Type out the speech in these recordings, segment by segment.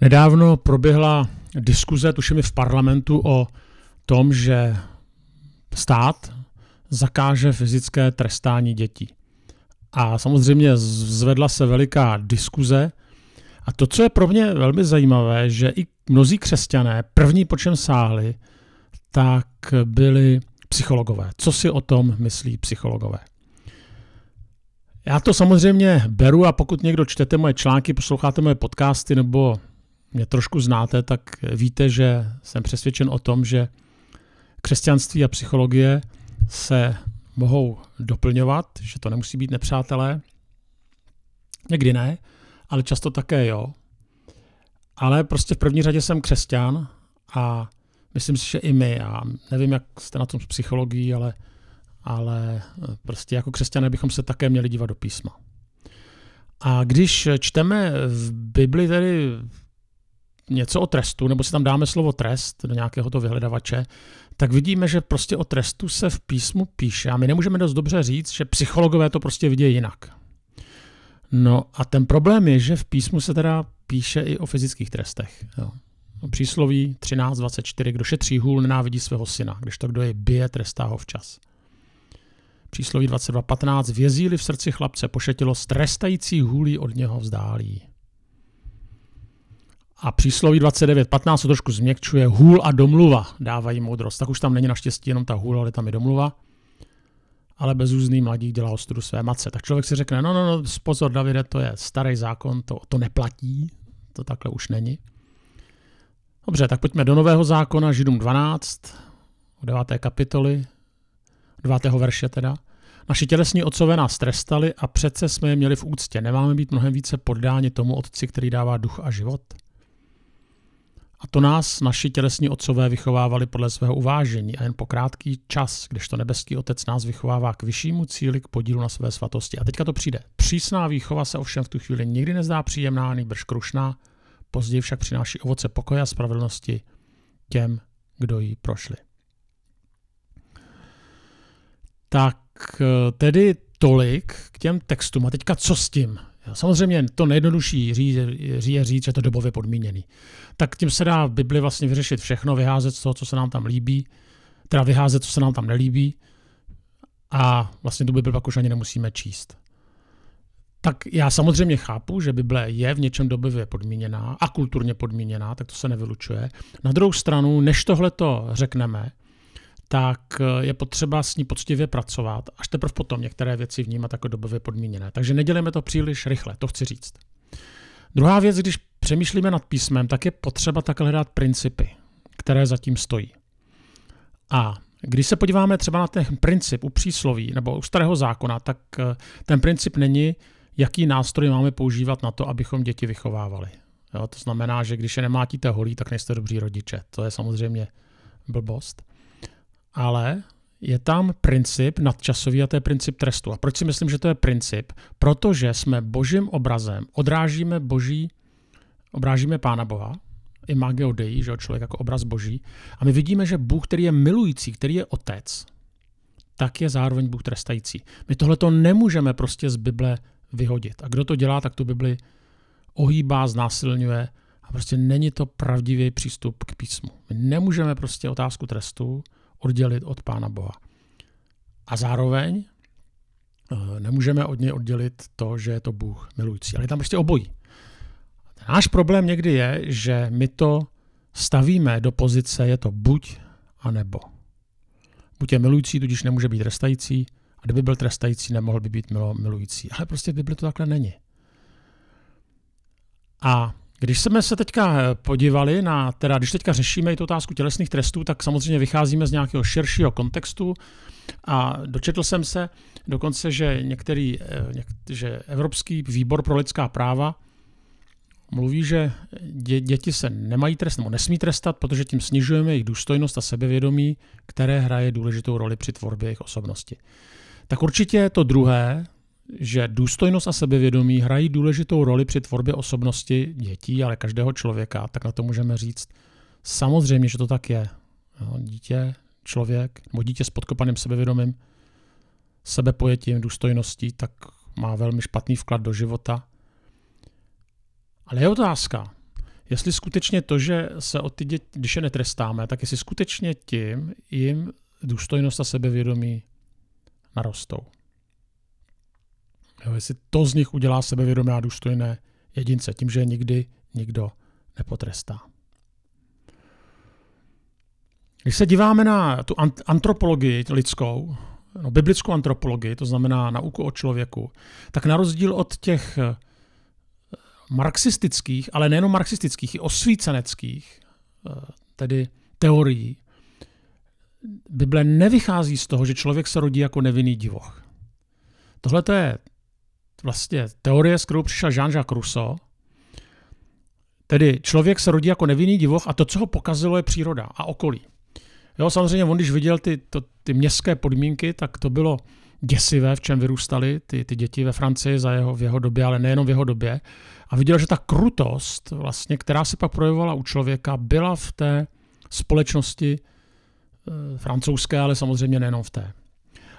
Nedávno proběhla diskuze, tuším v parlamentu, o tom, že stát zakáže fyzické trestání dětí. A samozřejmě zvedla se veliká diskuze. A to, co je pro mě velmi zajímavé, že i mnozí křesťané první, po čem sáhli, tak byli psychologové. Co si o tom myslí psychologové? Já to samozřejmě beru a pokud někdo čtete moje články, posloucháte moje podcasty nebo mě trošku znáte, tak víte, že jsem přesvědčen o tom, že křesťanství a psychologie se mohou doplňovat, že to nemusí být nepřátelé. Někdy ne, ale často také jo. Ale prostě v první řadě jsem křesťan a myslím si, že i my, já nevím, jak jste na tom s psychologií, ale, ale prostě jako křesťané bychom se také měli dívat do písma. A když čteme v Bibli tedy něco o trestu, nebo si tam dáme slovo trest do nějakého to vyhledavače, tak vidíme, že prostě o trestu se v písmu píše a my nemůžeme dost dobře říct, že psychologové to prostě vidějí jinak. No a ten problém je, že v písmu se teda píše i o fyzických trestech. Jo. Přísloví 13.24, kdo šetří hůl, nenávidí svého syna, když to kdo je bije, trestá ho včas. Přísloví 22.15, vězíli v srdci chlapce pošetilo, trestající hůlí od něho vzdálí. A přísloví 29.15 se trošku změkčuje. Hůl a domluva dávají moudrost. Tak už tam není naštěstí jenom ta hůl, ale tam je domluva. Ale bezúzný mladík dělá ostudu své matce. Tak člověk si řekne, no, no, no, pozor, Davide, to je starý zákon, to, to neplatí, to takhle už není. Dobře, tak pojďme do nového zákona, Židům 12, 9. kapitoly, 9. verše teda. Naši tělesní otcové nás trestali a přece jsme je měli v úctě. Nemáme být mnohem více poddáni tomu otci, který dává duch a život? A to nás naši tělesní otcové vychovávali podle svého uvážení a jen po krátký čas, když to nebeský otec nás vychovává k vyššímu cíli, k podílu na své svatosti. A teďka to přijde. Přísná výchova se ovšem v tu chvíli nikdy nezdá příjemná, brž krušná, později však přináší ovoce pokoje a spravedlnosti těm, kdo ji prošli. Tak eh, tedy tolik k těm textům. A teďka co s tím? Samozřejmě to nejjednodušší říct, je říct, že to dobově podmíněný. Tak tím se dá v Bibli vlastně vyřešit všechno, vyházet z toho, co se nám tam líbí, teda vyházet, co se nám tam nelíbí a vlastně tu Bibli pak už ani nemusíme číst. Tak já samozřejmě chápu, že Bible je v něčem dobově podmíněná a kulturně podmíněná, tak to se nevylučuje. Na druhou stranu, než tohle to řekneme, tak eh, je potřeba s ní poctivě pracovat, až teprve potom některé věci vnímat jako dobově podmíněné. Takže nedělíme to příliš rychle, to chci říct. Druhá věc, když přemýšlíme nad písmem, tak je potřeba takhle hledat principy, které zatím stojí. A když se podíváme třeba na ten princip u přísloví nebo u starého zákona, tak eh, ten princip není, jaký nástroj máme používat na to, abychom děti vychovávali. Jo, to znamená, že když je nemlátíte holí, tak nejste dobří rodiče. To je samozřejmě blbost ale je tam princip nadčasový a to je princip trestu. A proč si myslím, že to je princip? Protože jsme božím obrazem, odrážíme boží, obrážíme Pána Boha, imageo Dei, že člověk jako obraz boží, a my vidíme, že Bůh, který je milující, který je otec, tak je zároveň Bůh trestající. My tohle to nemůžeme prostě z Bible vyhodit. A kdo to dělá, tak tu Bibli ohýbá, znásilňuje a prostě není to pravdivý přístup k písmu. My nemůžeme prostě otázku trestu oddělit od Pána Boha. A zároveň eh, nemůžeme od něj oddělit to, že je to Bůh milující. Ale je tam prostě obojí. Náš problém někdy je, že my to stavíme do pozice, je to buď a nebo. Buď je milující, tudíž nemůže být trestající, a kdyby byl trestající, nemohl by být milující. Ale prostě v Bibli to takhle není. A když jsme se teďka eh, podívali na, teda když teďka řešíme i tu otázku tělesných trestů, tak samozřejmě vycházíme z nějakého širšího kontextu a dočetl jsem se dokonce, že některý, eh, že Evropský výbor pro lidská práva mluví, že dě, děti se nemají trestat nebo nesmí trestat, protože tím snižujeme jejich důstojnost a sebevědomí, které hraje důležitou roli při tvorbě jejich osobnosti. Tak určitě to druhé, že důstojnost a sebevědomí hrají důležitou roli při tvorbě osobnosti dětí, ale každého člověka, tak na to můžeme říct, samozřejmě, že to tak je. Dítě, člověk, nebo dítě s podkopaným sebevědomím, sebepojetím, důstojností, tak má velmi špatný vklad do života. Ale je otázka, jestli skutečně to, že se od ty děti, když je netrestáme, tak jestli skutečně tím jim důstojnost a sebevědomí narostou. Jo, jestli to z nich udělá sebevědomé a důstojné jedince, tím, že nikdy nikdo nepotrestá. Když se díváme na tu antropologii lidskou, no, biblickou antropologii, to znamená nauku o člověku, tak na rozdíl od těch eh, marxistických, ale nejenom marxistických, i osvíceneckých, eh, tedy teorií, Bible nevychází z toho, že člověk se rodí jako nevinný divoch. Tohle je vlastně teorie, s kterou přišel Jean-Jacques Rousseau. Tedy člověk se rodí jako nevinný divoch a to, co ho pokazilo, je příroda a okolí. Jo, samozřejmě on, když viděl ty, to, ty městské podmínky, tak to bylo děsivé, v čem vyrůstaly ty, ty děti ve Francii za jeho, v jeho době, ale nejenom v jeho době. A viděl, že ta krutost, vlastně, která se pak projevovala u člověka, byla v té společnosti e, francouzské, ale samozřejmě nejenom v té.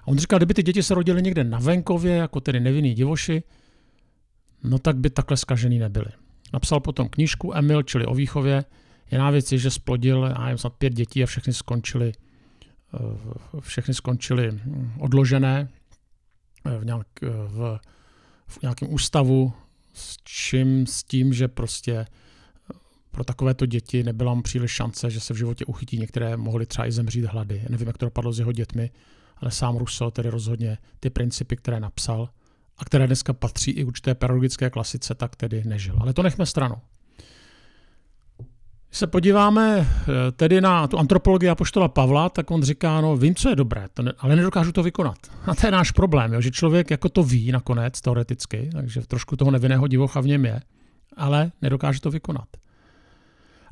A on říkal, kdyby ty děti se rodily někde na venkově, jako tedy nevinný divoši, no tak by takhle skažený nebyly. Napsal potom knížku Emil, čili o výchově. Jiná věc je, že splodil, já nevím, snad pět dětí a všechny skončily Eh, všechny skončily odložené eh, v, nějak, eh, v, v nějakém ústavu s čím, s tím, že prostě pro takovéto děti nebyla mu příliš šance, že se v životě uchytí. Některé mohly třeba i zemřít hlady. Nevím, jak to dopadlo s jeho dětmi, ale sám Rousseau tedy rozhodně ty principy, které napsal a které dneska patří i určité pedagogické klasice, tak tedy nežil. Ale to nechme stranou. Když se podíváme eh, tedy na tu antropologii Apoštola Pavla, tak on říká, no vím, co je dobré, ale nedokážu to vykonat. A to je náš problém, jo, že člověk jako to ví nakonec, teoreticky, takže trošku toho nevinného divocha v něm je, ale nedokáže to vykonat.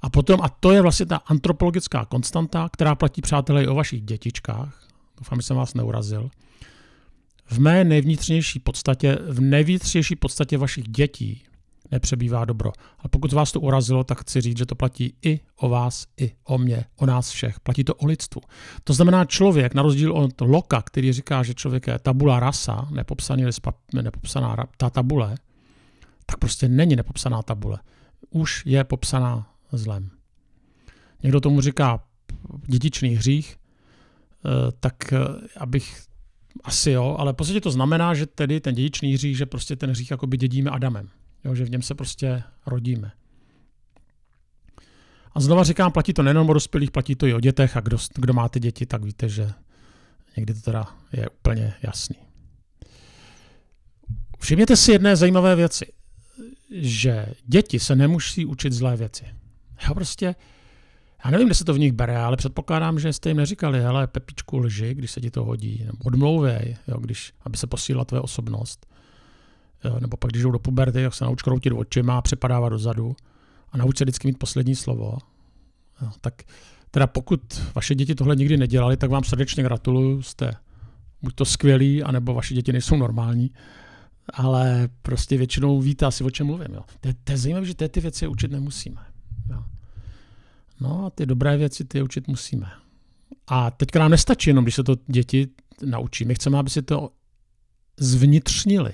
A potom, a to je vlastně ta antropologická konstanta, která platí, přátelé, i o vašich dětičkách, doufám, že jsem vás neurazil, v mé nejvnitřnější podstatě, v nejvnitřnější podstatě vašich dětí nepřebývá dobro. A pokud vás to urazilo, tak chci říct, že to platí i o vás, i o mě, o nás všech. Platí to o lidstvu. To znamená člověk, na rozdíl od Loka, který říká, že člověk je tabula rasa, nepopsaný, nepopsaná ta tabule, tak prostě není nepopsaná tabule. Už je popsaná zlem. Někdo tomu říká dědičný hřích, tak eh, abych asi jo, ale v podstatě to znamená, že tedy ten dědičný hřích, že prostě ten hřích jakoby dědíme Adamem. Jo, že v něm se prostě rodíme. A znova říkám, platí to nejenom o dospělých, platí to i o dětech a kdo, kdo máte děti, tak víte, že někdy to teda je úplně jasný. Všimněte si jedné zajímavé věci, že děti se nemusí učit zlé věci. Já prostě, já nevím, kde se to v nich bere, ale předpokládám, že jste jim neříkali, hele, Pepičku lži, když se ti to hodí, nebo odmlouvej, jo, když, aby se posílila tvoje osobnost. Jo, nebo pak, když jdou do puberty, tak se nauč kroutit očima a přepadávat dozadu a nauč se vždycky mít poslední slovo. Jo, tak teda pokud vaše děti tohle nikdy nedělali, tak vám srdečně gratuluju, jste buď to skvělí, anebo vaše děti nejsou normální, ale prostě většinou víte asi, o čem mluvím. Jo. To, je, to je zajímavé, že ty věci učit nemusíme. Jo. No a ty dobré věci ty učit musíme. A teďka nám nestačí jenom, když se to děti naučí. My chceme, aby si to zvnitřnili.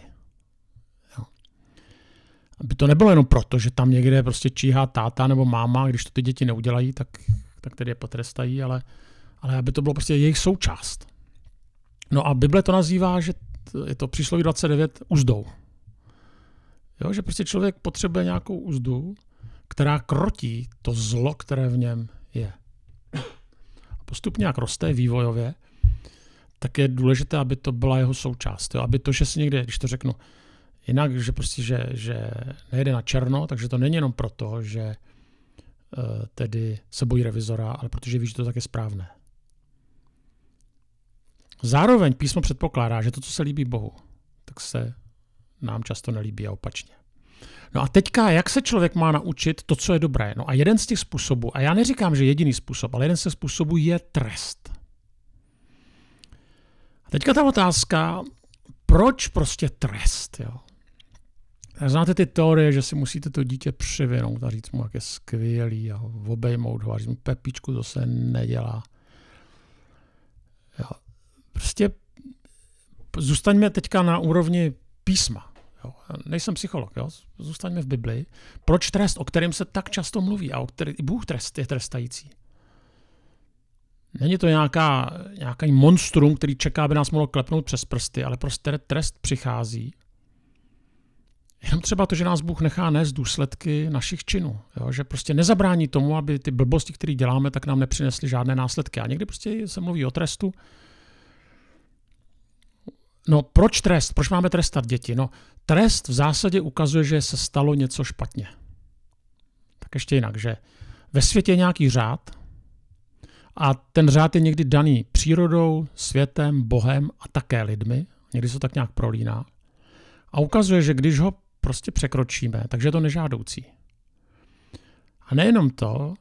Aby to nebylo jenom proto, že tam někde prostě číhá táta nebo máma, když to ty děti neudělají, tak, tak tedy je potrestají, ale, ale aby to bylo prostě jejich součást. No a Bible to nazývá, že je to přísloví 29 úzdou. Jo, že prostě člověk potřebuje nějakou úzdu, která krotí to zlo, které v něm je. A postupně jak roste vývojově, tak je důležité, aby to byla jeho součást. Jo? Aby to, že si někde, když to řeknu, Jinak, že prostě, že, že nejde na černo, takže to není jenom proto, že uh, tedy se bojí revizora, ale protože ví, že to tak je správné. Zároveň písmo předpokládá, že to, co se líbí Bohu, tak se nám často nelíbí a opačně. No a teďka, jak se člověk má naučit to, co je dobré? No a jeden z těch způsobů, a já neříkám, že jediný způsob, ale jeden z těch způsobů je trest. A teďka ta otázka, proč prostě trest? Jo? Znáte ty teorie, že si musíte to dítě přivinout a říct mu, jak je skvělý a obejmout ho a říct mu, Pepičku, to se nedělá. Jo. Prostě zůstaňme teďka na úrovni písma. Jo. Nejsem psycholog, jo. zůstaňme v Bibli. Proč trest, o kterém se tak často mluví a o který i Bůh trest je trestající? Není to nějaká, nějaký monstrum, který čeká, aby nás mohlo klepnout přes prsty, ale prostě trest přichází. Jenom třeba to, že nás Bůh nechá nést důsledky našich činů. Jo? Že prostě nezabrání tomu, aby ty blbosti, které děláme, tak nám nepřinesly žádné následky. A někdy prostě se mluví o trestu. No proč trest? Proč máme trestat děti? No trest v zásadě ukazuje, že se stalo něco špatně. Tak ještě jinak, že ve světě je nějaký řád, a ten řád je někdy daný přírodou, světem, Bohem a také lidmi. Někdy se tak nějak prolíná. A ukazuje, že když ho prostě překročíme, takže je to nežádoucí. A nejenom to,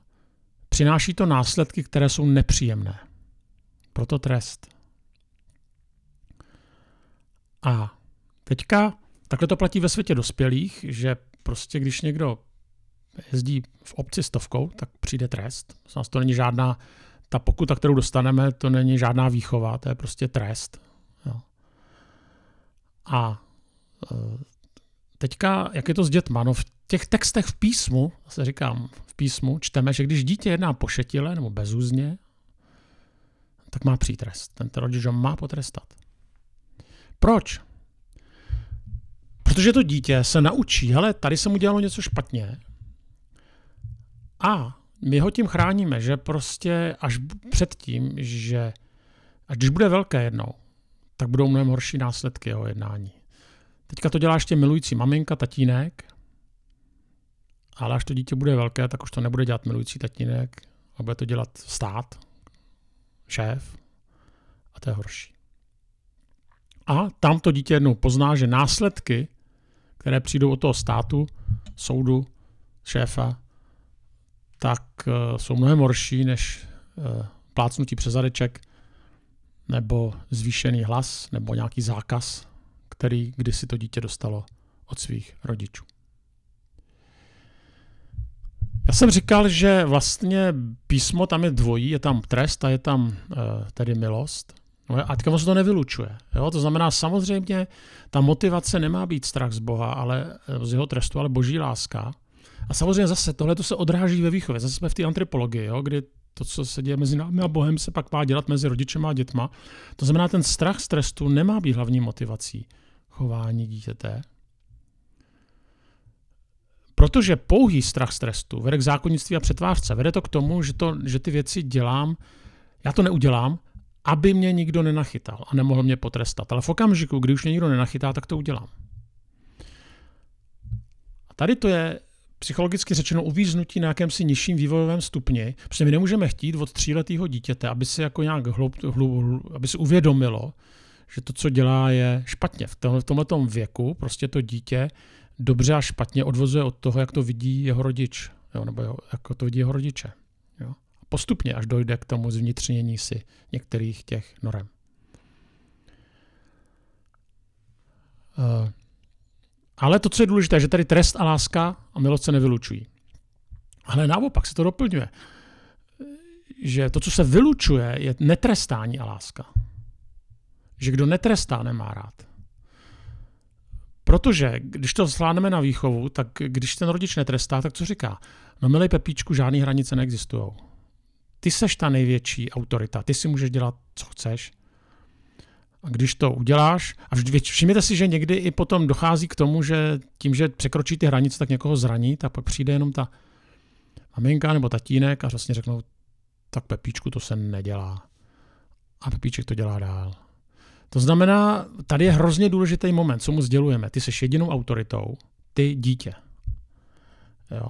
přináší to následky, které jsou nepříjemné. Proto trest. A teďka, takhle to platí ve světě dospělých, že prostě když někdo jezdí v obci stovkou, tak přijde trest. Zase to není žádná ta pokuta, kterou dostaneme, to není žádná výchova, to je prostě trest. Jo. A e, teďka, jak je to s dětma? No v těch textech v písmu, se říkám, v písmu čteme, že když dítě jedná pošetile nebo bezúzně, tak má přijít trest. Ten rodič ho má potrestat. Proč? Protože to dítě se naučí, hele, tady se mu dělalo něco špatně a my ho tím chráníme, že prostě až před tím, že až když bude velké jednou, tak budou mnohem horší následky jeho jednání. Teďka to dělá ještě milující maminka, tatínek, ale až to dítě bude velké, tak už to nebude dělat milující tatínek, a bude to dělat stát, šéf, a to je horší. A tam to dítě jednou pozná, že následky, které přijdou od toho státu, soudu, šéfa, tak eh, jsou mnohem horší než eh, plácnutí přes zadeček nebo zvýšený hlas nebo nějaký zákaz, který kdysi to dítě dostalo od svých rodičů. Já jsem říkal, že vlastně písmo tam je dvojí, je tam trest a je tam uh, tedy milost. No a teďka se to nevylučuje. Jo? To znamená, samozřejmě ta motivace nemá být strach z Boha, ale z jeho trestu, ale boží láska. A samozřejmě zase tohle to se odráží ve výchově. Zase jsme v té antropologii, jo, kdy to, co se děje mezi námi a Bohem, se pak má dělat mezi rodičem a dětma. To znamená, ten strach z trestu nemá být hlavní motivací chování dítěte. Protože pouhý strach z trestu vede k zákonnictví a přetvářce. Vede to k tomu, že, to, že ty věci dělám, já to neudělám, aby mě nikdo nenachytal a nemohl mě potrestat. Ale v okamžiku, kdy už mě nikdo nenachytá, tak to udělám. A tady to je psychologicky řečeno uvíznutí na jakémsi nižším vývojovém stupni, protože my nemůžeme chtít od tříletého dítěte, aby si jako nějak hlub, hlub, aby si uvědomilo, že to, co dělá, je špatně. V, tomhle, v tomto věku prostě to dítě dobře a špatně odvozuje od toho, jak to vidí jeho rodič, jo, nebo jeho, jak to vidí jeho rodiče. Postupně, až dojde k tomu zvnitřnění si některých těch norem. Uh, ale to, co je důležité, že tady trest a láska a milost se nevylučují. Ale naopak se to doplňuje. Že to, co se vylučuje, je netrestání a láska. Že kdo netrestá, nemá rád. Protože když to zvládneme na výchovu, tak když ten rodič netrestá, tak co říká? No milej Pepíčku, žádné hranice neexistují. Ty seš ta největší autorita, ty si můžeš dělat, co chceš. A když to uděláš, a všimněte si, že někdy i potom dochází k tomu, že tím, že překročí ty hranice, tak někoho zraní, tak pak přijde jenom ta maminka nebo tatínek a vlastně řeknou, tak Pepíčku to se nedělá. A Pepíček to dělá dál. To znamená, tady je hrozně důležitý moment, co mu sdělujeme. Ty jsi jedinou autoritou, ty dítě. Jo.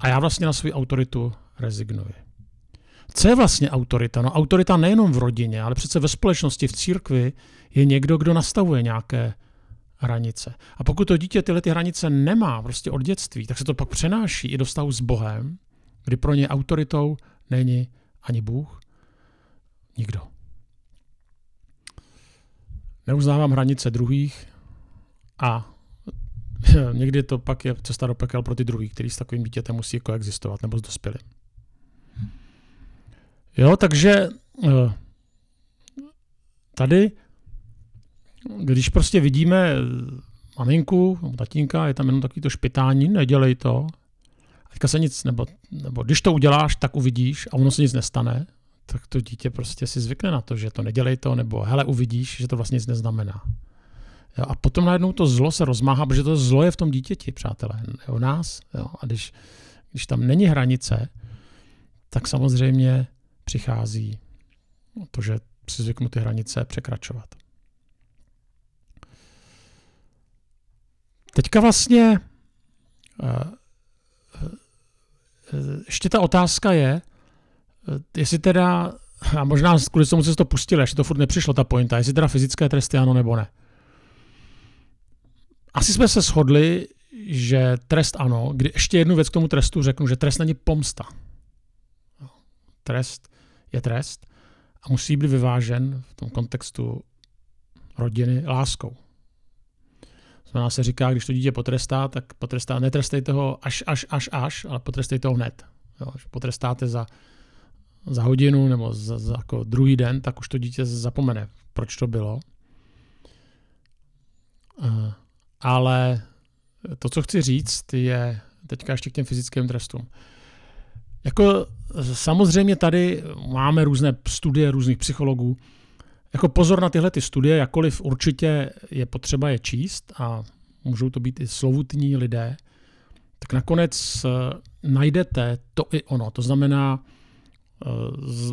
A já vlastně na svou autoritu rezignuji. Co je vlastně autorita? No autorita nejenom v rodině, ale přece ve společnosti, v církvi je někdo, kdo nastavuje nějaké hranice. A pokud to dítě tyhle ty hranice nemá prostě od dětství, tak se to pak přenáší i do vztahu s Bohem, kdy pro ně autoritou není ani Bůh, nikdo. Neuznávám hranice druhých a někdy to pak je cesta do pekel pro ty druhý, který s takovým dítětem musí koexistovat nebo s dospělým. Jo, takže eh, tady, když prostě vidíme maminku, tatínka, je tam jenom takový to špitání, nedělej to. A teďka se nic, nebo, nebo když to uděláš, tak uvidíš a ono se nic nestane, tak to dítě prostě si zvykne na to, že to nedělej to, nebo hele, uvidíš, že to vlastně nic neznamená. Jo, a potom najednou to zlo se rozmáhá, protože to zlo je v tom dítěti, přátelé, o nás. Jo. A když, když tam není hranice, tak samozřejmě přichází to, že si zvyknu ty hranice překračovat. Teďka vlastně eh, eh, ještě ta otázka je, eh, jestli teda, a možná kvůli tomu se to pustili, ještě to furt nepřišlo ta pointa, jestli teda fyzické tresty ano nebo ne. Asi jsme se shodli, že trest ano, kdy ještě jednu věc k tomu trestu řeknu, že trest není pomsta. Trest je trest a musí být vyvážen v tom kontextu rodiny láskou. Znamená se říká, když to dítě potrestá, tak potrestá, netrestejte ho až, až, až, až, ale potrestejte ho hned. Jo, když potrestáte za, za hodinu nebo za, za jako druhý den, tak už to dítě zapomene, proč to bylo. Uh, ale to, co chci říct, je teďka ještě k těm fyzickým trestům. Jako samozřejmě tady máme různé studie různých psychologů. Jako pozor na tyhle ty studie, jakkoliv určitě je potřeba je číst a můžou to být i slovutní lidé, tak nakonec eh, najdete to i ono. To znamená, eh,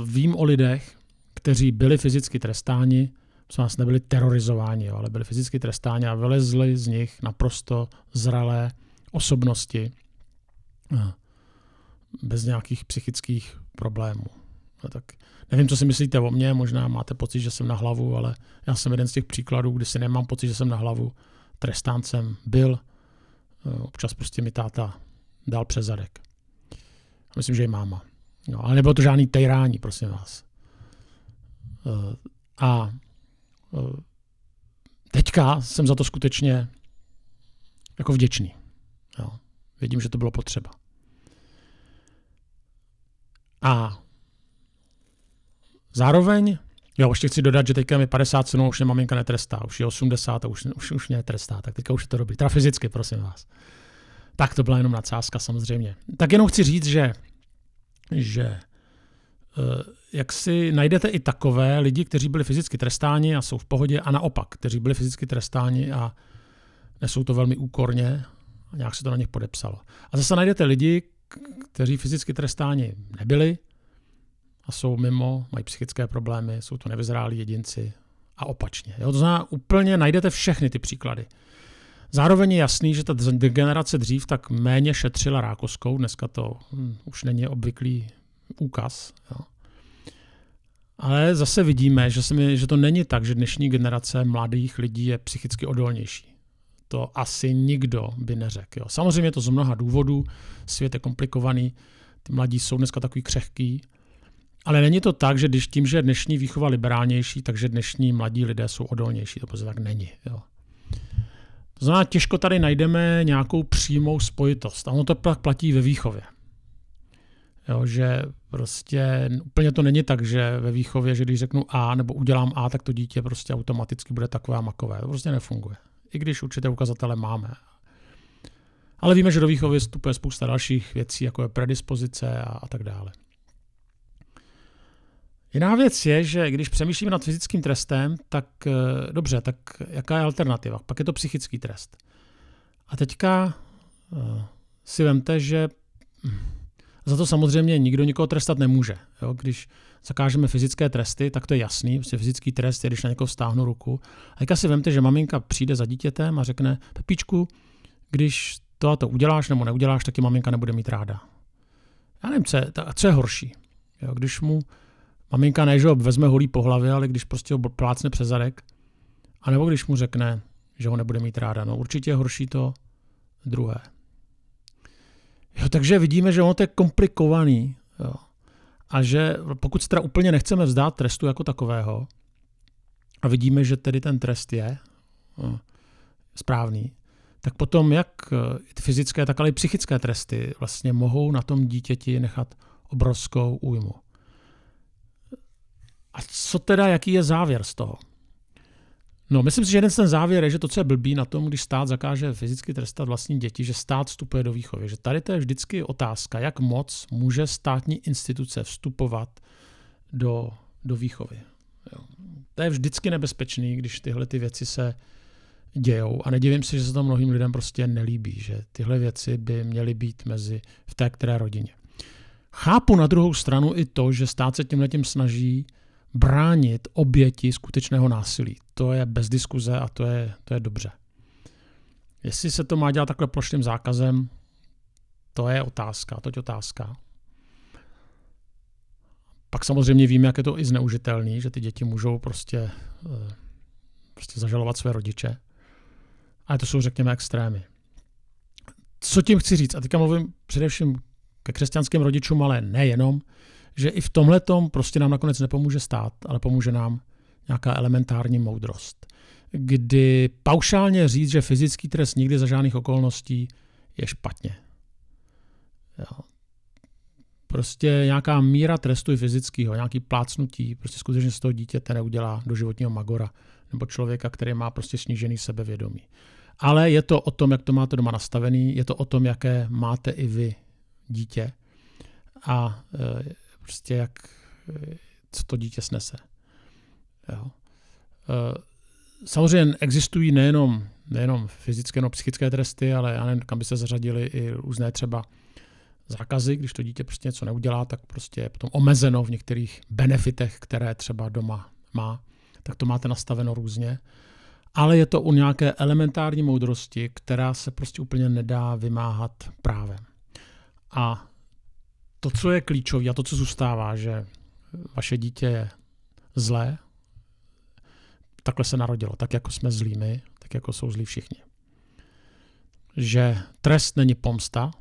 vím o lidech, kteří byli fyzicky trestáni, jsme nás nebyli terorizováni, ale byli fyzicky trestáni a vylezli z nich naprosto zralé osobnosti eh, bez nějakých psychických problémů. No tak nevím, co si myslíte o mně, možná máte pocit, že jsem na hlavu, ale já jsem jeden z těch příkladů, kdy si nemám pocit, že jsem na hlavu. Trestáncem byl, eh, občas prostě mi táta dal přes zadek. Myslím, že i máma. No, ale nebylo to žádný tejrání, prosím vás. Eh, a teďka jsem za to skutečně jako vděčný. Jo. Vidím, že to bylo potřeba. A zároveň, jo, ještě chci dodat, že teďka mi 57, už mě maminka netrestá, už je 80 a už, už, už mě netrestá, tak teďka už je to dobrý. Teda fyzicky, prosím vás. Tak to byla jenom nadsázka samozřejmě. Tak jenom chci říct, že, že eh, jak si najdete i takové lidi, kteří byli fyzicky trestáni a jsou v pohodě, a naopak, kteří byli fyzicky trestáni a nesou to velmi úkorně a nějak se to na nich podepsalo. A zase najdete lidi, kteří fyzicky trestáni nebyli a jsou mimo, mají psychické problémy, jsou to nevyzrálí jedinci a opačně. Jo, to znamená, úplně najdete všechny ty příklady. Zároveň je jasný, že ta generace dřív tak méně šetřila rákoskou, dneska to hm, už není obvyklý úkaz. Jo. Ale zase vidíme, že, se mi, že to není tak, že dnešní generace mladých lidí je psychicky odolnější. To asi nikdo by neřekl. Jo. Samozřejmě to z mnoha důvodů, svět je komplikovaný, ty mladí jsou dneska takový křehký, ale není to tak, že když tím, že je dnešní výchova liberálnější, takže dnešní mladí lidé jsou odolnější. To prostě tak není. Jo. To znamená, těžko tady najdeme nějakou přímou spojitost. A ono to pak platí ve výchově. Jo, že prostě úplně to není tak, že ve výchově, že když řeknu A nebo udělám A, tak to dítě prostě automaticky bude takové a makové. To prostě nefunguje. I když určité ukazatele máme. Ale víme, že do výchovy vstupuje spousta dalších věcí, jako je predispozice a, a tak dále. Jiná věc je, že když přemýšlíme nad fyzickým trestem, tak eh, dobře, tak jaká je alternativa? Pak je to psychický trest. A teďka uh, si vemte, že hm, za to samozřejmě nikdo nikoho trestat nemůže. Jo? Když zakážeme fyzické tresty, tak to je jasný. Prostě fyzický trest je, když na někoho stáhnu ruku. A teďka si vemte, že maminka přijde za dítětem a řekne, Pepičku, když to a to uděláš nebo neuděláš, taky maminka nebude mít ráda. Já nevím, co je, co je horší. Jo? Když mu maminka ne, že ho vezme holí po hlavě, ale když prostě ho plácne přes zadek, a nebo když mu řekne, že ho nebude mít ráda. No určitě je horší to druhé. Jo, takže vidíme, že ono to je komplikovaný. Jo. A že pokud se teda úplně nechceme vzdát trestu jako takového, a vidíme, že tedy ten trest je jo, správný, tak potom jak eh, fyzické, tak ale i psychické tresty vlastně mohou na tom dítěti nechat obrovskou újmu. A co teda, jaký je závěr z toho? No, myslím si, že jeden z ten závěr je, že to, co je blbý na tom, když stát zakáže fyzicky trestat vlastní děti, že stát vstupuje do výchovy. Že tady to je vždycky otázka, jak moc může státní instituce vstupovat do, do výchovy. Jo. To je vždycky nebezpečný, když tyhle ty věci se dějou a nedivím se, že se to mnohým lidem prostě nelíbí, že tyhle věci by měly být mezi v té které rodině. Chápu na druhou stranu i to, že stát se tímhle tím snaží bránit oběti skutečného násilí. To je bez diskuze a to je, to je dobře. Jestli se to má dělat takhle plošným zákazem, to je otázka, to je otázka. Pak samozřejmě víme, jak je to i zneužitelný, že ty děti můžou prostě, eh, prostě zažalovat své rodiče. Ale to jsou, řekněme, extrémy. Co tím chci říct? A teďka mluvím především ke křesťanským rodičům, ale nejenom, že i v tomhle prostě nám nakonec nepomůže stát, ale pomůže nám nějaká elementární moudrost. Kdy paušálně říct, že fyzický trest nikdy za žádných okolností je špatně. Jo. Prostě nějaká míra trestu i fyzického, nějaký plácnutí, prostě skutečně z toho dítěte neudělá do životního magora nebo člověka, který má prostě snížený sebevědomí. Ale je to o tom, jak to máte doma nastavený, je to o tom, jaké máte i vy dítě a e, prostě jak, co to dítě snese. Jo. E, samozřejmě existují nejenom, nejenom fyzické nebo psychické tresty, ale já nevím, kam by se zařadili i různé třeba zákazy, když to dítě prostě něco neudělá, tak prostě je potom omezeno v některých benefitech, které třeba doma má, tak to máte nastaveno různě. Ale je to u nějaké elementární moudrosti, která se prostě úplně nedá vymáhat právem. A to, co je klíčové a to, co zůstává, že vaše dítě je zlé, takhle se narodilo, tak jako jsme zlými, tak jako jsou zlí všichni. Že trest není pomsta,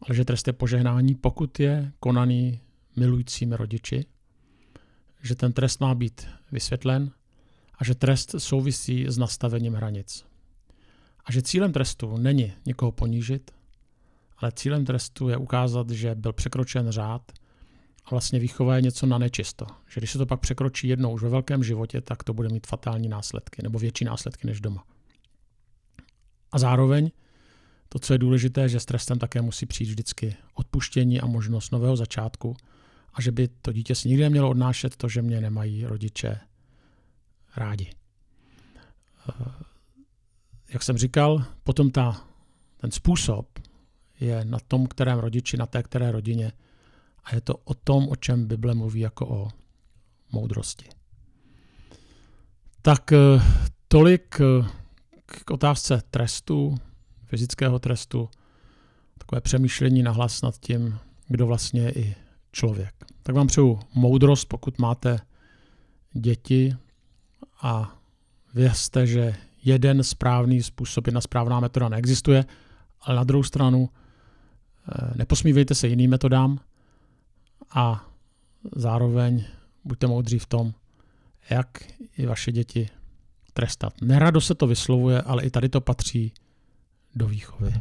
ale že trest je požehnání, pokud je konaný milujícími rodiči, že ten trest má být vysvětlen a že trest souvisí s nastavením hranic. A že cílem trestu není někoho ponížit, ale cílem trestu je ukázat, že byl překročen řád a vlastně výchova je něco na nečisto. Že když se to pak překročí jednou už ve velkém životě, tak to bude mít fatální následky nebo větší následky než doma. A zároveň to, co je důležité, že s trestem také musí přijít vždycky odpuštění a možnost nového začátku a že by to dítě si nikdy nemělo odnášet to, že mě nemají rodiče rádi. Eh, jak jsem říkal, potom ta, ten způsob je na tom, kterém rodiči, na té které rodině a je to o tom, o čem Bible mluví jako o moudrosti. Tak eh, tolik eh, k otázce trestu, fyzického trestu, takové přemýšlení nahlas nad tím, kdo vlastně je i člověk. Tak vám přeju moudrost, pokud máte děti a vězte, že jeden správný způsob, jedna správná metoda neexistuje, ale na druhou stranu neposmívejte se jiným metodám a zároveň buďte moudří v tom, jak i vaše děti trestat. Nerado se to vyslovuje, ale i tady to patří do výchovy.